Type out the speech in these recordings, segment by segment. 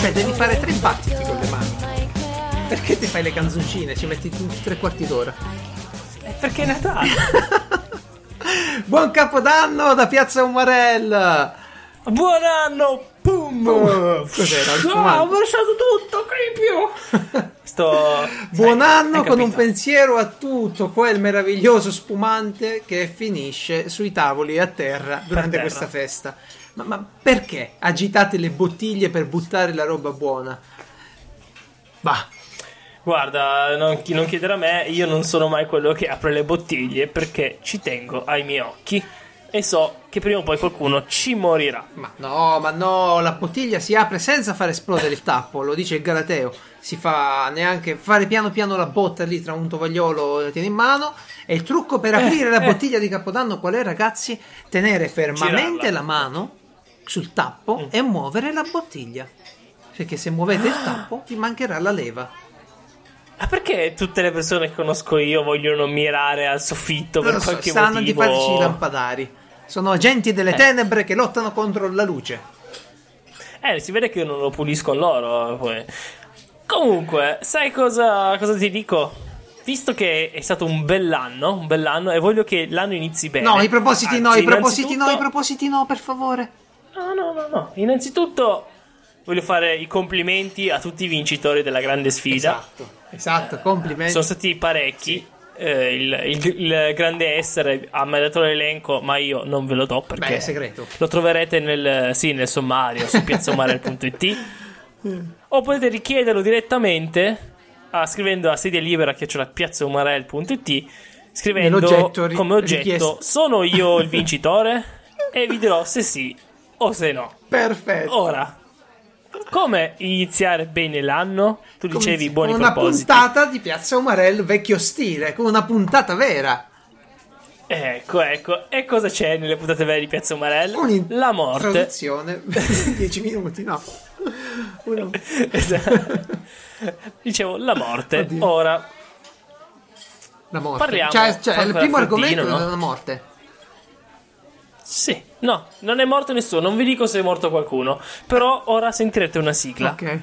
Cioè, devi fare tre battiti con le mani. Perché ti fai le canzoncine? Ci metti tutti tre quarti d'ora. Perché è Natale. Buon capodanno da Piazza Umarell! Buon anno! Pum! Cos'era? Il Ah, ho versato tutto, cripio! Sto... Buon sai, anno con un pensiero a tutto quel meraviglioso spumante che finisce sui tavoli a terra durante terra. questa festa. Ma, ma perché agitate le bottiglie per buttare la roba buona? Bah, Guarda, non, chi- non chiedere a me, io non sono mai quello che apre le bottiglie perché ci tengo ai miei occhi e so che prima o poi qualcuno ci morirà. ma no, ma no, la bottiglia si apre senza far esplodere il tappo, lo dice il Galateo. Si fa neanche fare piano piano la botta lì tra un tovagliolo la tieni in mano. E il trucco per aprire la eh. bottiglia di Capodanno qual è, ragazzi? Tenere fermamente Girarla. la mano sul tappo e muovere la bottiglia. Perché se muovete il tappo vi mancherà la leva. Ma perché tutte le persone che conosco io vogliono mirare al soffitto Non per so, qualche stanno motivo? antipatici i lampadari. Sono agenti delle Eh. tenebre che lottano contro la luce. Eh, si vede che io non lo pulisco loro. Poi. Comunque, sai cosa, cosa ti dico? Visto che è stato un bell'anno, un bell'anno, e voglio che l'anno inizi bene. No, i propositi no, Anzi, i propositi no, i propositi no, per favore. No, no, no, no. Innanzitutto voglio fare i complimenti a tutti i vincitori della grande sfida. Esatto, esatto, complimenti. Sono stati parecchi. Eh, il, il- il grande essere ha mai dato l'elenco, ma io non ve lo do perché Beh, è segreto. lo troverete nel, sì, nel sommario su piazzomarel.it o potete richiederlo direttamente ah, scrivendo a sedia libera piazzomarel.it scrivendo ri- come oggetto richiesto. sono io il vincitore e vi dirò se sì o se no. Perfetto. Ora, come iniziare bene l'anno? Tu Come dicevi si- buoni con una propositi. puntata di Piazza Umarell vecchio stile, con una puntata vera. Ecco, ecco. E cosa c'è nelle puntate vere di Piazza Umarello? La morte. Traduzione, 10 minuti, no. Uno. Esatto. Dicevo, la morte. Oddio. Ora, La morte. Parliamo, Cioè, cioè il primo argomento no? è la morte. sì, no, non è morto nessuno. Non vi dico se è morto qualcuno. Però ora sentirete una sigla. Ok.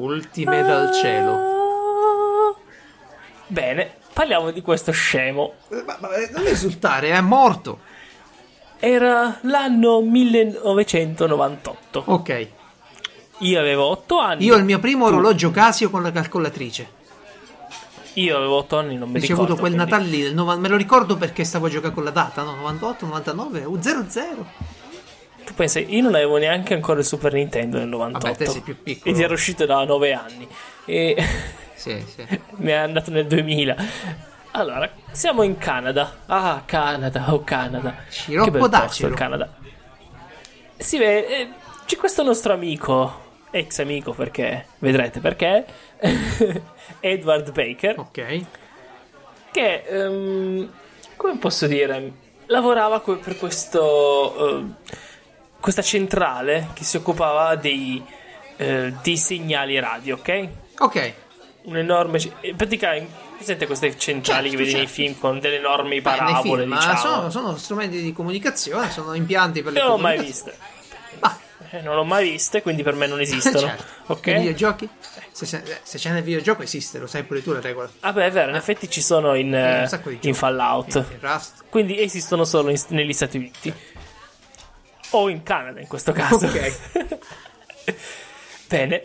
Ultime dal cielo. Bene, parliamo di questo scemo. Eh, Ma, ma non esultare, è morto. Era l'anno 1998. Ok. Io avevo 8 anni. Io ho il mio primo orologio Casio con la calcolatrice. Io avevo 8 anni, non mi ricevuto ricordo. quel quindi- Natale lì, del nova- me lo ricordo perché stavo a giocare con la data, no? 98, 99, uh, 00. Tu pensi, io non avevo neanche ancora il Super Nintendo nel 98. Vabbè, te sei più piccolo. Ed era uscito da 9 anni. E Sì, sì. mi è andato nel 2000. Allora, siamo in Canada. Ah, Canada, oh Canada. Sciroppo che bel posto il Canada. Si vede, eh, c'è questo nostro amico, ex amico perché, vedrete perché, Edward Baker, Ok. che, ehm, come posso dire, lavorava que- per questo, eh, questa centrale che si occupava dei, eh, dei segnali radio, ok? Ok. Un enorme. ce- In pratica, in- presente queste centrali Certo, che vedi nei certo. film con delle enormi Beh, nei parabole, film, diciamo. sono, sono strumenti di comunicazione, sono impianti per le non l'ho mai viste. Ah, Eh, non l'ho mai viste, quindi per me non esistono. certo. Ok? Nei videogiochi? Se, se, c'è nel videogioco esiste, lo sai pure tu la regola. Vabbè, è vero, in effetti ci sono in, eh, in giochi. Fallout. Il Rust. Quindi esistono solo in- negli Stati Uniti. O in Canada in questo caso. Ok. Bene.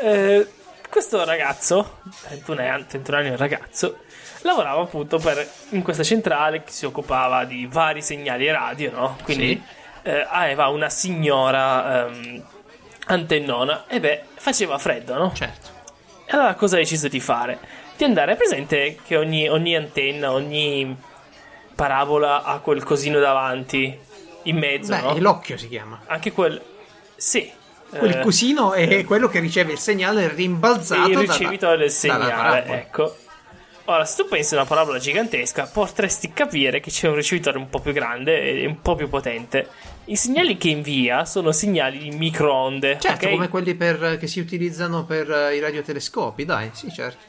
Eh, questo ragazzo, 31 anni, 31 anni un ragazzo, lavorava appunto per, in questa centrale che si occupava di vari segnali radio, no? Quindi eh, aveva una signora ehm, antennona e beh, faceva freddo, no? Certo. E allora cosa ha deciso di fare? Di andare presente che ogni, ogni antenna, ogni parabola ha quel cosino davanti in mezzo, Beh, no? l'occhio si chiama. Anche quel... Sì. Quel eh, cosino è quello che riceve il segnale rimbalzato il dalla- ricevitore del dalla segnale, parabola. ecco. Ora, se tu pensi a una parabola gigantesca, potresti capire che c'è un ricevitore un po' più grande e un po' più potente. I segnali che invia sono segnali di microonde, Certo, ok? come quelli per- che si utilizzano per eh, i radiotelescopi, dai, sì, certo.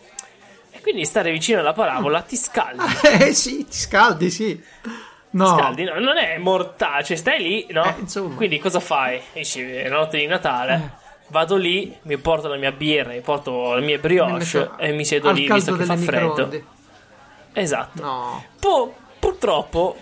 E Quindi stare vicino alla parabola ti scaldi. Eh sì, ti scaldi, sì. No. Scaldi, no, non è mortale, cioè stai lì, no? Eh. Quindi cosa fai? Dici, è la notte di Natale. Vado lì, mi porto la mia birra, mi porto le mie brioche e mi siedo lì visto che fa freddo. Esatto. No. Poi, purtroppo,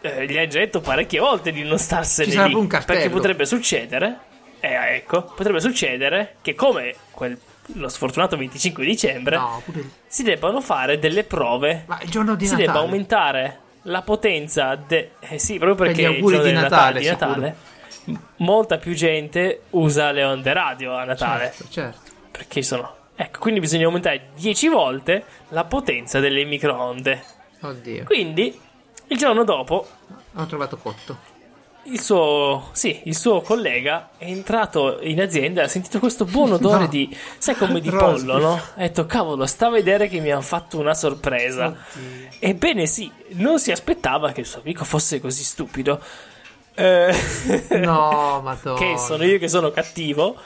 eh, gli hai già detto parecchie volte di non starsene Ci lì. un cartello. Perché potrebbe succedere, eh, ecco, potrebbe succedere che come quel, lo sfortunato 25 dicembre No, pure si debbano fare delle prove. Ma il giorno di si Natale. debba aumentare la potenza de- eh sì, proprio Per perché gli il auguri giorno di Natale, di Natale molta più gente usa le onde radio a Natale. Certo, certo. Perché sono. Ecco, quindi bisogna aumentare 10 volte la potenza delle microonde. Oddio. Quindi, il giorno dopo, Ho trovato cotto. il suo, sì, il suo collega è entrato in azienda e ha sentito questo buon odore No. di, sai come di pollo, no? Ha detto, cavolo, sta a vedere che mi hanno fatto una sorpresa. Oddio. Ebbene sì, non si aspettava che il suo amico fosse così stupido. Eh, No, madonna. che sono io che sono cattivo,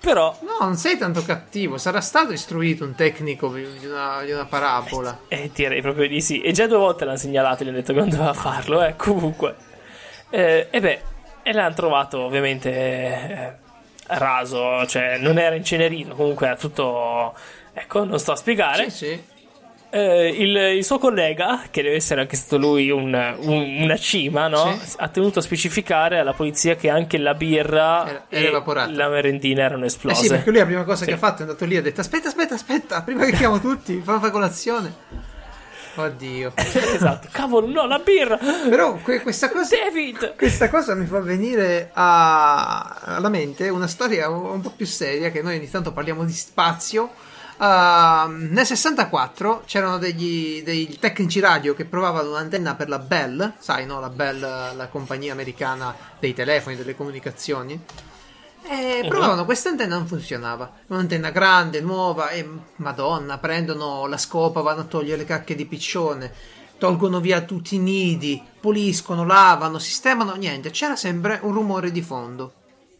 però No, non sei tanto cattivo. Sarà stato istruito un tecnico di una, di una parabola. Eh, direi proprio di sì. E già due volte l'hanno segnalato, gli hanno detto che non doveva farlo, eh, comunque. Eh, e beh, e l'hanno trovato ovviamente eh, raso, cioè non era incenerito, comunque era tutto... Ecco, non sto a spiegare. Sì, sì. Eh, il, il suo collega, che deve essere anche stato lui un- un- una cima, no? Sì. ha tenuto a specificare alla polizia che anche la birra Era- e era evaporata. la merendina erano Eh esplose. sì, perché lui la prima cosa Sì. che ha fatto è andato lì e ha detto aspetta, aspetta, aspetta, prima che chiamo tutti, fa fa colazione. Oddio. esatto, cavolo, no, la birra! Però que- questa cosa... David! Questa cosa mi fa venire a- alla mente una storia un po' più seria che noi ogni tanto parliamo di spazio. Ah, nel 64 c'erano degli, dei tecnici radio che provavano un'antenna per la Bell, sai no? La Bell, la compagnia americana dei telefoni, delle comunicazioni. E Mhm. provavano questa antenna non funzionava. Un'antenna grande, nuova, e madonna, prendono la scopa, vanno a togliere le cacche di piccione, tolgono via tutti i nidi, puliscono, lavano, sistemano, niente, c'era sempre un rumore di fondo.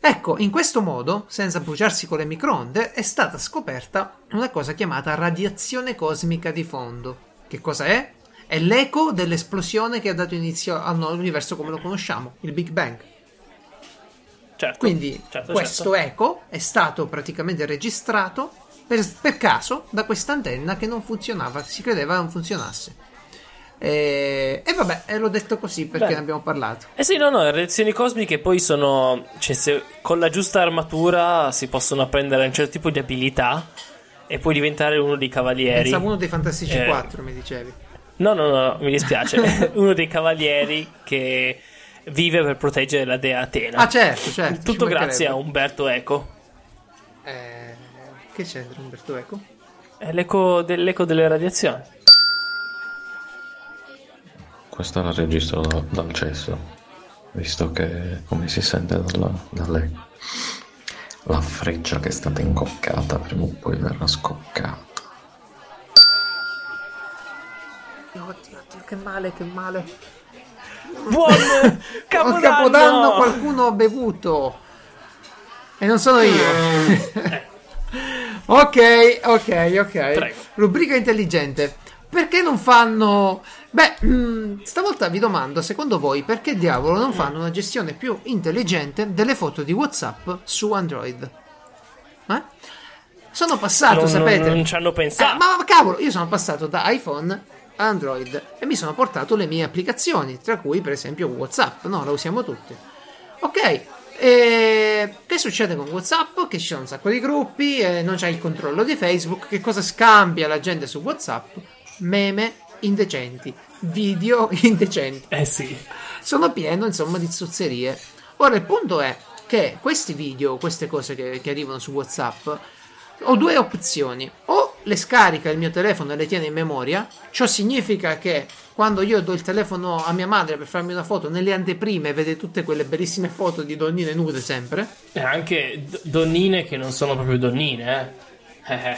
Ecco, in questo modo, senza bruciarsi con le microonde, è stata scoperta una cosa chiamata radiazione cosmica di fondo. Che cosa è? È l'eco dell'esplosione che ha dato inizio all'universo come lo conosciamo, il Big Bang. Certo, Quindi certo, questo certo. eco è stato praticamente registrato per, per caso da questa antenna che non funzionava, si credeva non funzionasse. E, e vabbè, e l'ho detto così perché Beh. ne abbiamo parlato. Eh sì, no, no, le reazioni cosmiche poi sono. Cioè, se con la giusta armatura si possono apprendere un certo tipo di abilità e poi diventare uno dei cavalieri. Pensavo uno dei Fantastici Eh. 4, mi dicevi. No, no, no, mi dispiace. uno dei cavalieri che vive per proteggere la dea Atena. Ah, certo, certo. Tutto grazie a. Umberto Eco. Eh, che c'entra Umberto Eco? È l'eco, dell'eco delle radiazioni. Questo la registro da- dal cesso, visto che come si sente dalla, da lei, la freccia che è stata incoccata prima o poi verrà scoccata. Oddio, oddio, che male, che male. Buon Al Capodanno! Capodanno qualcuno ha bevuto. E non sono io. ok, ok, ok. Prego. Rubrica intelligente. Perché non fanno... Beh, mm, stavolta vi domando, secondo voi, perché diavolo non fanno una gestione più intelligente delle foto di WhatsApp su Android? Eh? Sono passato, Non- sapete... non ci hanno pensato. Eh, ma, ma cavolo, io sono passato da iPhone a Android e mi sono portato le mie applicazioni, tra cui per esempio WhatsApp, no? La usiamo tutte. Ok, e che succede con WhatsApp? Che ci sono un sacco di gruppi, e non c'è il controllo di Facebook. Che cosa scambia la gente su WhatsApp? Meme indecenti, video indecenti Eh sì. sono pieno insomma di zozzerie. Ora il punto è che questi video, queste cose che, che arrivano su WhatsApp, ho due opzioni. O le scarica il mio telefono e le tiene in memoria, ciò significa che quando io do il telefono a mia madre per farmi una foto, nelle anteprime vede tutte quelle bellissime foto di donnine nude sempre. E anche d- donnine che non sono proprio donnine, eh. Eh, eh,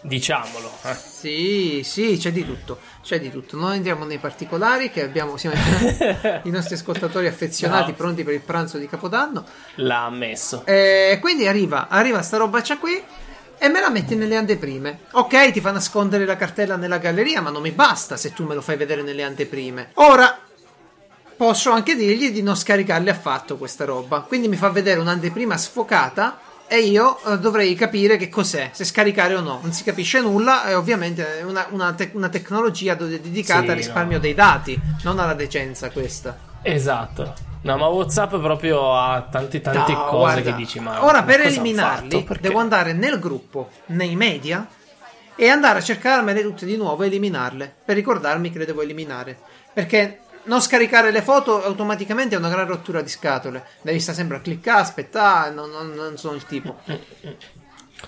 diciamolo. eh. Sì, sì, c'è di tutto, c'è di tutto. Non entriamo nei particolari che abbiamo, siamo i nostri ascoltatori affezionati No. pronti per il pranzo di Capodanno. L'ha ammesso. E quindi arriva, arriva sta robaccia qui e me la metti nelle anteprime. Ok, ti fa nascondere la cartella nella galleria, ma non mi basta se tu me lo fai vedere nelle anteprime. Ora posso anche dirgli di non scaricarli affatto questa roba. Quindi mi fa vedere un'anteprima sfocata e io eh, dovrei capire che cos'è, se scaricare o no. Non si capisce nulla, è ovviamente una, una, te- una tecnologia dedicata Sì, al risparmio no. dei dati, non alla decenza questa. Esatto. No, ma WhatsApp proprio ha tante tante No, cose guarda, che dici, ma ora per eliminarli devo andare nel gruppo, nei media e andare a cercarmele tutte di nuovo e eliminarle per ricordarmi che le devo eliminare. Perché non scaricare le foto automaticamente è una gran rottura di scatole. Devi stare sempre a cliccare, aspettare, non, non- non sono il tipo.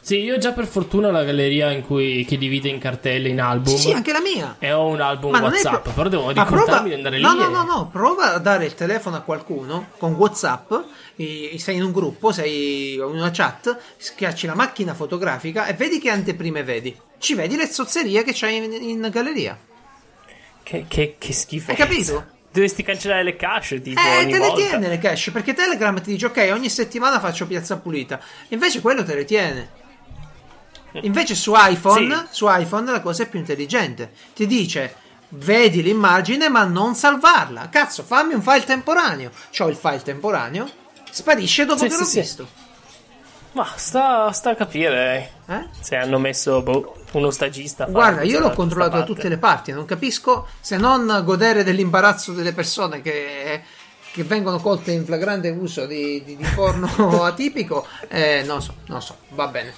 Sì, io ho già per fortuna la galleria in cui che divide in cartelle, in album. Sì, sì, anche la mia. E ho un album Ma WhatsApp, pro- però devo ricordarmi prova- di andare no, lì. No, e- no, no, prova a dare il telefono a qualcuno con WhatsApp. sei in un gruppo, sei in una chat, schiacci la macchina fotografica e vedi che anteprime vedi. Ci vedi le zozzerie che c'hai in, in galleria. Che, che, che schifo. Hai capito? Dovresti cancellare le cache, tipo, Eh, ogni te le tiene le cache perché Telegram ti dice ok, ogni settimana faccio piazza pulita. Invece quello te le tiene. Invece su iPhone, Sì. su iPhone la cosa è più intelligente. Ti dice vedi l'immagine ma non salvarla. Cazzo, fammi un file temporaneo. C'ho il file temporaneo, sparisce dopo Sì, che sì, l'ho visto. Ma sta, sta a capire Eh? se hanno messo boh, uno stagista. Guarda, io l'ho controllato da tutte le parti, non capisco se non godere dell'imbarazzo delle persone che, che vengono colte in flagrante uso di, di- di porno atipico. Eh, non so, non so, va bene.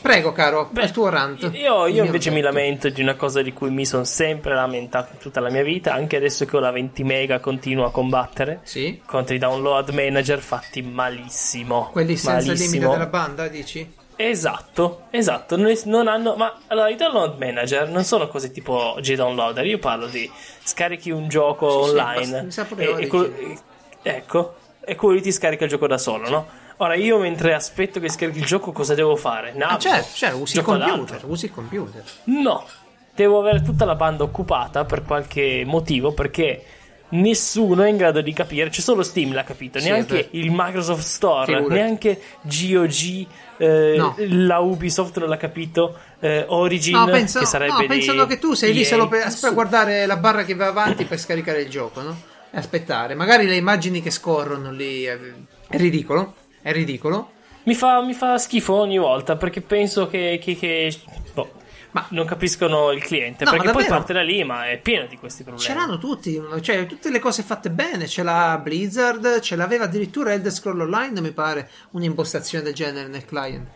Prego, caro, Beh, il tuo rant. Io, io invece mi lamento di una cosa di cui mi sono sempre lamentato in tutta la mia vita, anche adesso che ho la 20 mega continuo a combattere Sì? contro i download manager fatti malissimo. Quelli senza malissimo. limite della banda, dici? Esatto, esatto, non, hanno, ma allora i download manager non sono cose tipo G-Downloader, io parlo di scarichi un gioco Sì, sì, online basta, sa pure e, e ecco, e quello ti scarica il gioco da solo, no? Ora io mentre aspetto che scarichi il gioco cosa devo fare? Ah, Navigo, certo, certo, usi il computer, usi il computer. No, devo avere tutta la banda occupata per qualche motivo perché nessuno è in grado di capire, c'è solo Steam l'ha capito, Sì, neanche il Microsoft Store, Figurati. neanche GOG, eh, No. la Ubisoft non l'ha capito, eh, Origin No, pensa- che sarebbe no, pensano che tu sei lì EA. solo per, Nessuno. guardare la barra che va avanti per scaricare il gioco, no? E aspettare. Magari le immagini che scorrono lì è ridicolo. È ridicolo. Mi fa, mi fa schifo ogni volta perché penso che, che- che- boh, Ma- non capiscono il cliente No, perché poi parte da lì ma è pieno di questi problemi. Ce l'hanno tutti, cioè tutte le cose fatte bene. Ce l'ha Blizzard, ce l'aveva addirittura Elder Scroll Online, mi pare, un'impostazione del genere nel client.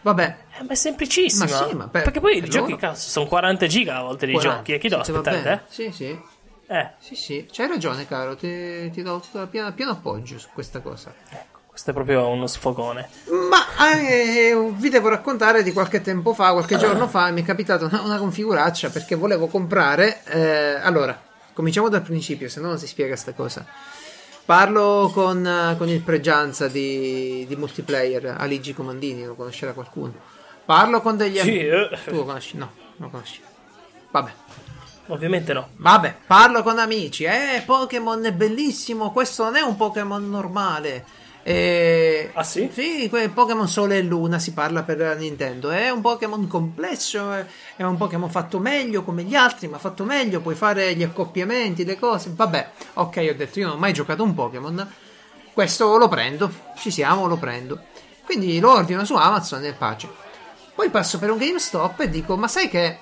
Vabbè, Eh, ma è semplicissima. Ma sì, ma per- perché poi i per giochi, loro. cazzo, sono 40 giga a volte ora, giochi. E chi devo se ti va aspettare bene. te? Sì, sì. Eh, Sì, sì, c'hai ragione, caro. Ti, ti do pieno, pieno appoggio su questa cosa. ecco, questo è proprio uno sfogone. Ma eh, vi devo raccontare di qualche tempo fa, qualche giorno fa, mi è capitata una, una configuraccia perché volevo comprare. eh, allora, cominciamo dal principio, se no non si spiega sta cosa. Parlo con, eh, con il Pregianza di, di multiplayer, Aligi Comandini, lo conoscerà qualcuno. Parlo con degli Sì, amici. eh. Tu lo conosci? No, non lo conosci. Vabbè. Ovviamente no. Vabbè, parlo con amici. Eh, Pokémon è bellissimo. Questo non è un Pokémon normale. Eh, Ah, sì? Sì, Pokémon Sole e Luna si parla per Nintendo. È un Pokémon complesso. È, è un Pokémon fatto meglio come gli altri, ma fatto meglio. Puoi fare gli accoppiamenti, le cose. Vabbè, ok, ho detto, io non ho mai giocato un Pokémon. Questo lo prendo. Ci siamo, lo prendo. Quindi lo ordino su Amazon e pace. Poi passo per un GameStop e dico: Ma sai che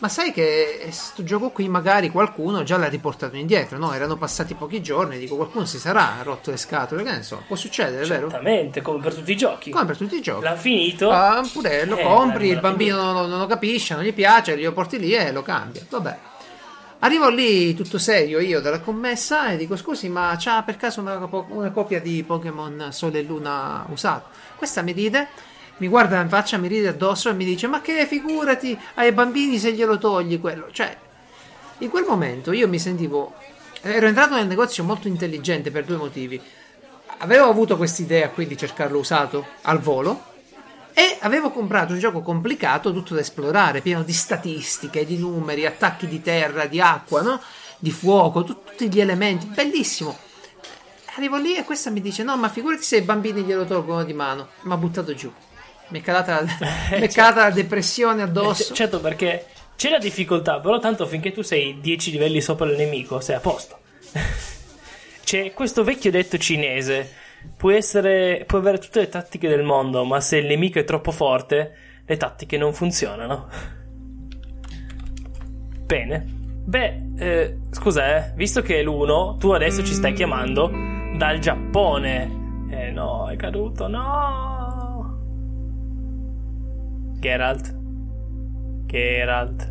ma sai che sto gioco qui magari qualcuno già l'ha riportato indietro, no? Erano passati pochi giorni, dico qualcuno si sarà rotto le scatole, che ne so, può succedere, vero? Certamente, come per tutti i giochi. Come per tutti i giochi. L'ha finito. Ah, pure lo Eh, compri, il bambino non, non lo capisce, non gli piace, glielo porti lì e lo cambia. Vabbè. Arrivo lì tutto serio io dalla commessa e dico scusi ma c'ha per caso una, una copia di Pokémon Sole e Luna usato? Questa mi ride, mi guarda in faccia, mi ride addosso e mi dice ma che figurati ai bambini se glielo togli quello. Cioè, in quel momento io mi sentivo... Ero entrato nel negozio molto intelligente per due motivi. Avevo avuto quest'idea qui di cercarlo usato al volo e avevo comprato un gioco complicato, tutto da esplorare, pieno di statistiche, di numeri, attacchi di terra, di acqua, no? di fuoco, tut- tutti gli elementi, bellissimo. Arrivo lì e questa mi dice: No, ma figurati se i bambini glielo tolgono di mano. Mi ha buttato giù. Mi è calata, mi è calata la depressione addosso. Eh, certo, perché c'è la difficoltà, però tanto finché tu sei 10 livelli sopra il nemico, sei a posto. c'è questo vecchio detto cinese. Puoi, essere, puoi avere tutte le tattiche del mondo, ma se il nemico è troppo forte, le tattiche non funzionano. Bene. Beh, eh, scusa, eh, visto che è l'1, tu adesso ci stai chiamando dal Giappone. Eh no, è caduto, no. Geralt. Geralt.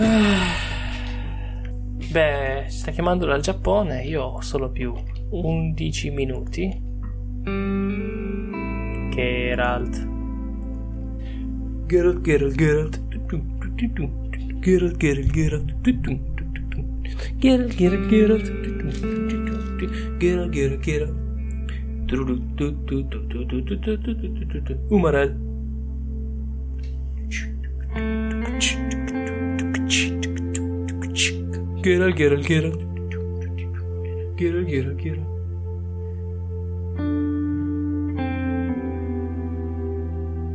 Beh, ci sta chiamando dal Giappone, io ho solo più 11 minuti. Geralt. Geralt, Geralt, Geralt. Geralt, Geralt, Geralt. Geralt, Geralt, Geralt. Geralt, Geralt, Geralt. Umarel. Geralt, Geralt, Geralt. Geralt, Geralt, Geralt.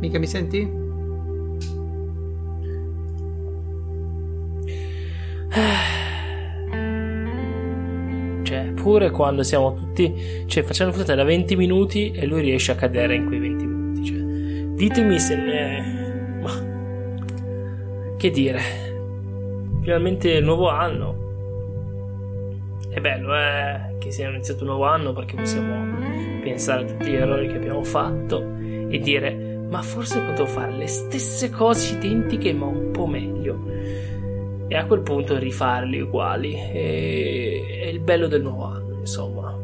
Mica mi senti? Pure quando siamo tutti. Cioè, facciamo la puntata da 20 minuti e lui riesce a cadere in quei 20 minuti. Cioè, ditemi se ne. Ma. Che dire. Finalmente il nuovo anno. È bello, eh, che sia iniziato un nuovo anno perché possiamo pensare a tutti gli errori che abbiamo fatto e dire, ma forse potevo fare le stesse cose identiche ma un po' meglio e a quel punto rifarli uguali. E, è il bello del nuovo anno, insomma.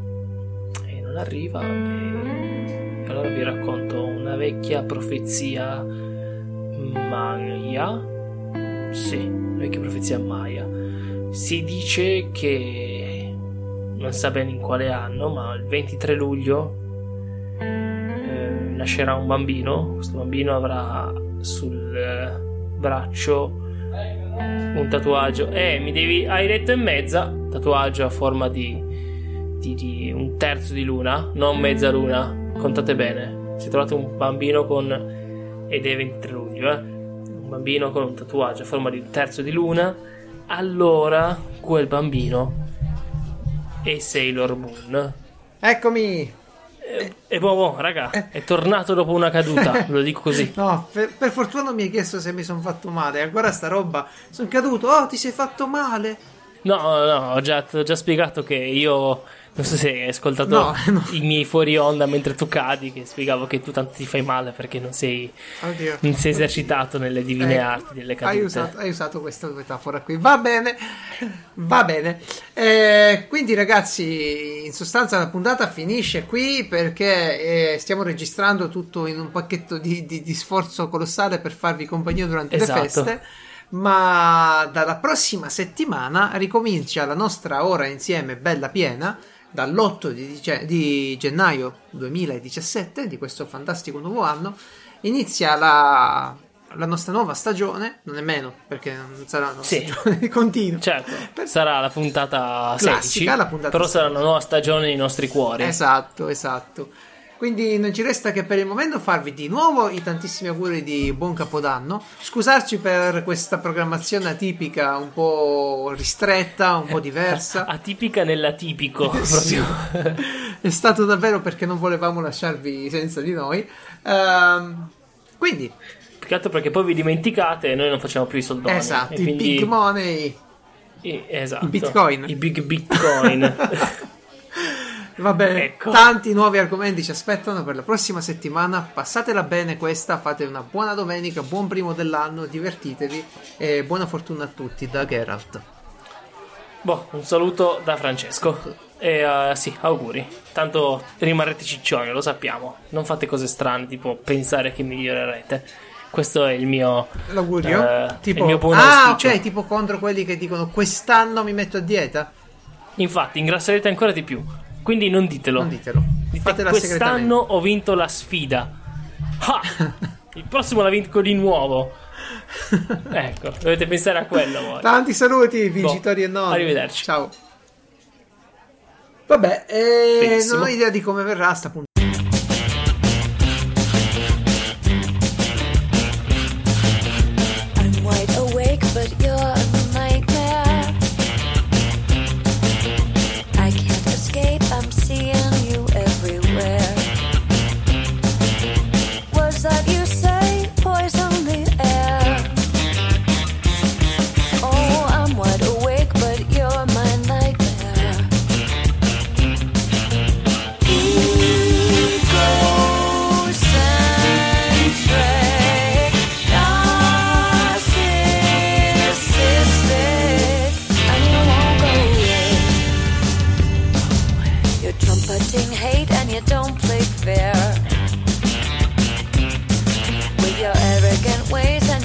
E non arriva. E allora vi racconto una vecchia profezia Maya. Sì, una vecchia profezia Maya. Si dice che non sa bene in quale anno, ma il 23 luglio eh, nascerà un bambino. Questo bambino avrà sul eh, braccio un tatuaggio. Eh, mi devi. Hai detto in mezza. Tatuaggio a forma di, di, un terzo di luna, non mezza luna. Contate bene. Se trovate un bambino con. Ed è 23 luglio, eh. Un bambino con un tatuaggio a forma di un terzo di luna. Allora quel bambino è Sailor Moon. Eccomi! E, e boh, boh, raga, è tornato dopo una caduta, lo dico così. No, per, per fortuna non mi hai chiesto se mi sono fatto male. Ancora sta roba, sono caduto. Oh, ti sei fatto male. No, no, ho già, ho già spiegato che io non so se hai ascoltato No, no. i miei fuori onda mentre tu cadi, che spiegavo che tu tanto ti fai male perché non sei, Oddio. non sei esercitato nelle divine Eh, arti delle hai cadute. usato, hai usato questa metafora qui. Va bene, va bene. Eh, quindi, ragazzi, in sostanza la puntata finisce qui perché eh, stiamo registrando tutto in un pacchetto di, di- di sforzo colossale per farvi compagnia durante Esatto. le feste. Ma dalla prossima settimana ricomincia la nostra ora insieme bella piena. Dall'8 di, dice- di gennaio 2017, di questo fantastico nuovo anno, inizia la, la nostra nuova stagione, non è meno perché non sarà una Sì. stagione continua. Certo, Per- sarà la puntata Classica, 16, la puntata però sarà 16. una nuova stagione nei nostri cuori. Esatto, esatto. Quindi non ci resta che per il momento farvi di nuovo i tantissimi auguri di buon capodanno, scusarci per questa programmazione atipica un po' ristretta, un po' diversa. Atipica nell'atipico, Sì. proprio. È stato davvero perché non volevamo lasciarvi senza di noi. Ehm, quindi, Più che altro perché poi vi dimenticate e noi non facciamo più i soldoni. esatto, i quindi... big money. i- esatto. i bitcoin. I big bitcoin. Va bene, Ecco. tanti nuovi argomenti ci aspettano per la prossima settimana. Passatela bene questa, fate una buona domenica, buon primo dell'anno, divertitevi e buona fortuna a tutti da Geralt. boh, un saluto da Francesco. E eh, sì, auguri. Tanto rimarrete ciccioni, lo sappiamo. Non fate cose strane, tipo pensare che migliorerete. Questo è il mio. L'augurio? eh, tipo, il mio buon ah, auspicio. ok, tipo contro quelli che dicono quest'anno mi metto a dieta. Infatti, ingrasserete ancora di più. Quindi non ditelo. Non ditelo. Dite, quest'anno ho vinto la sfida. Ah! Il prossimo la vinco di nuovo. Ecco, dovete pensare a quello voi. Tanti saluti, vincitori e non. arrivederci. Ciao. Vabbè, eh, non ho idea di come verrà sta puntata.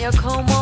your coma.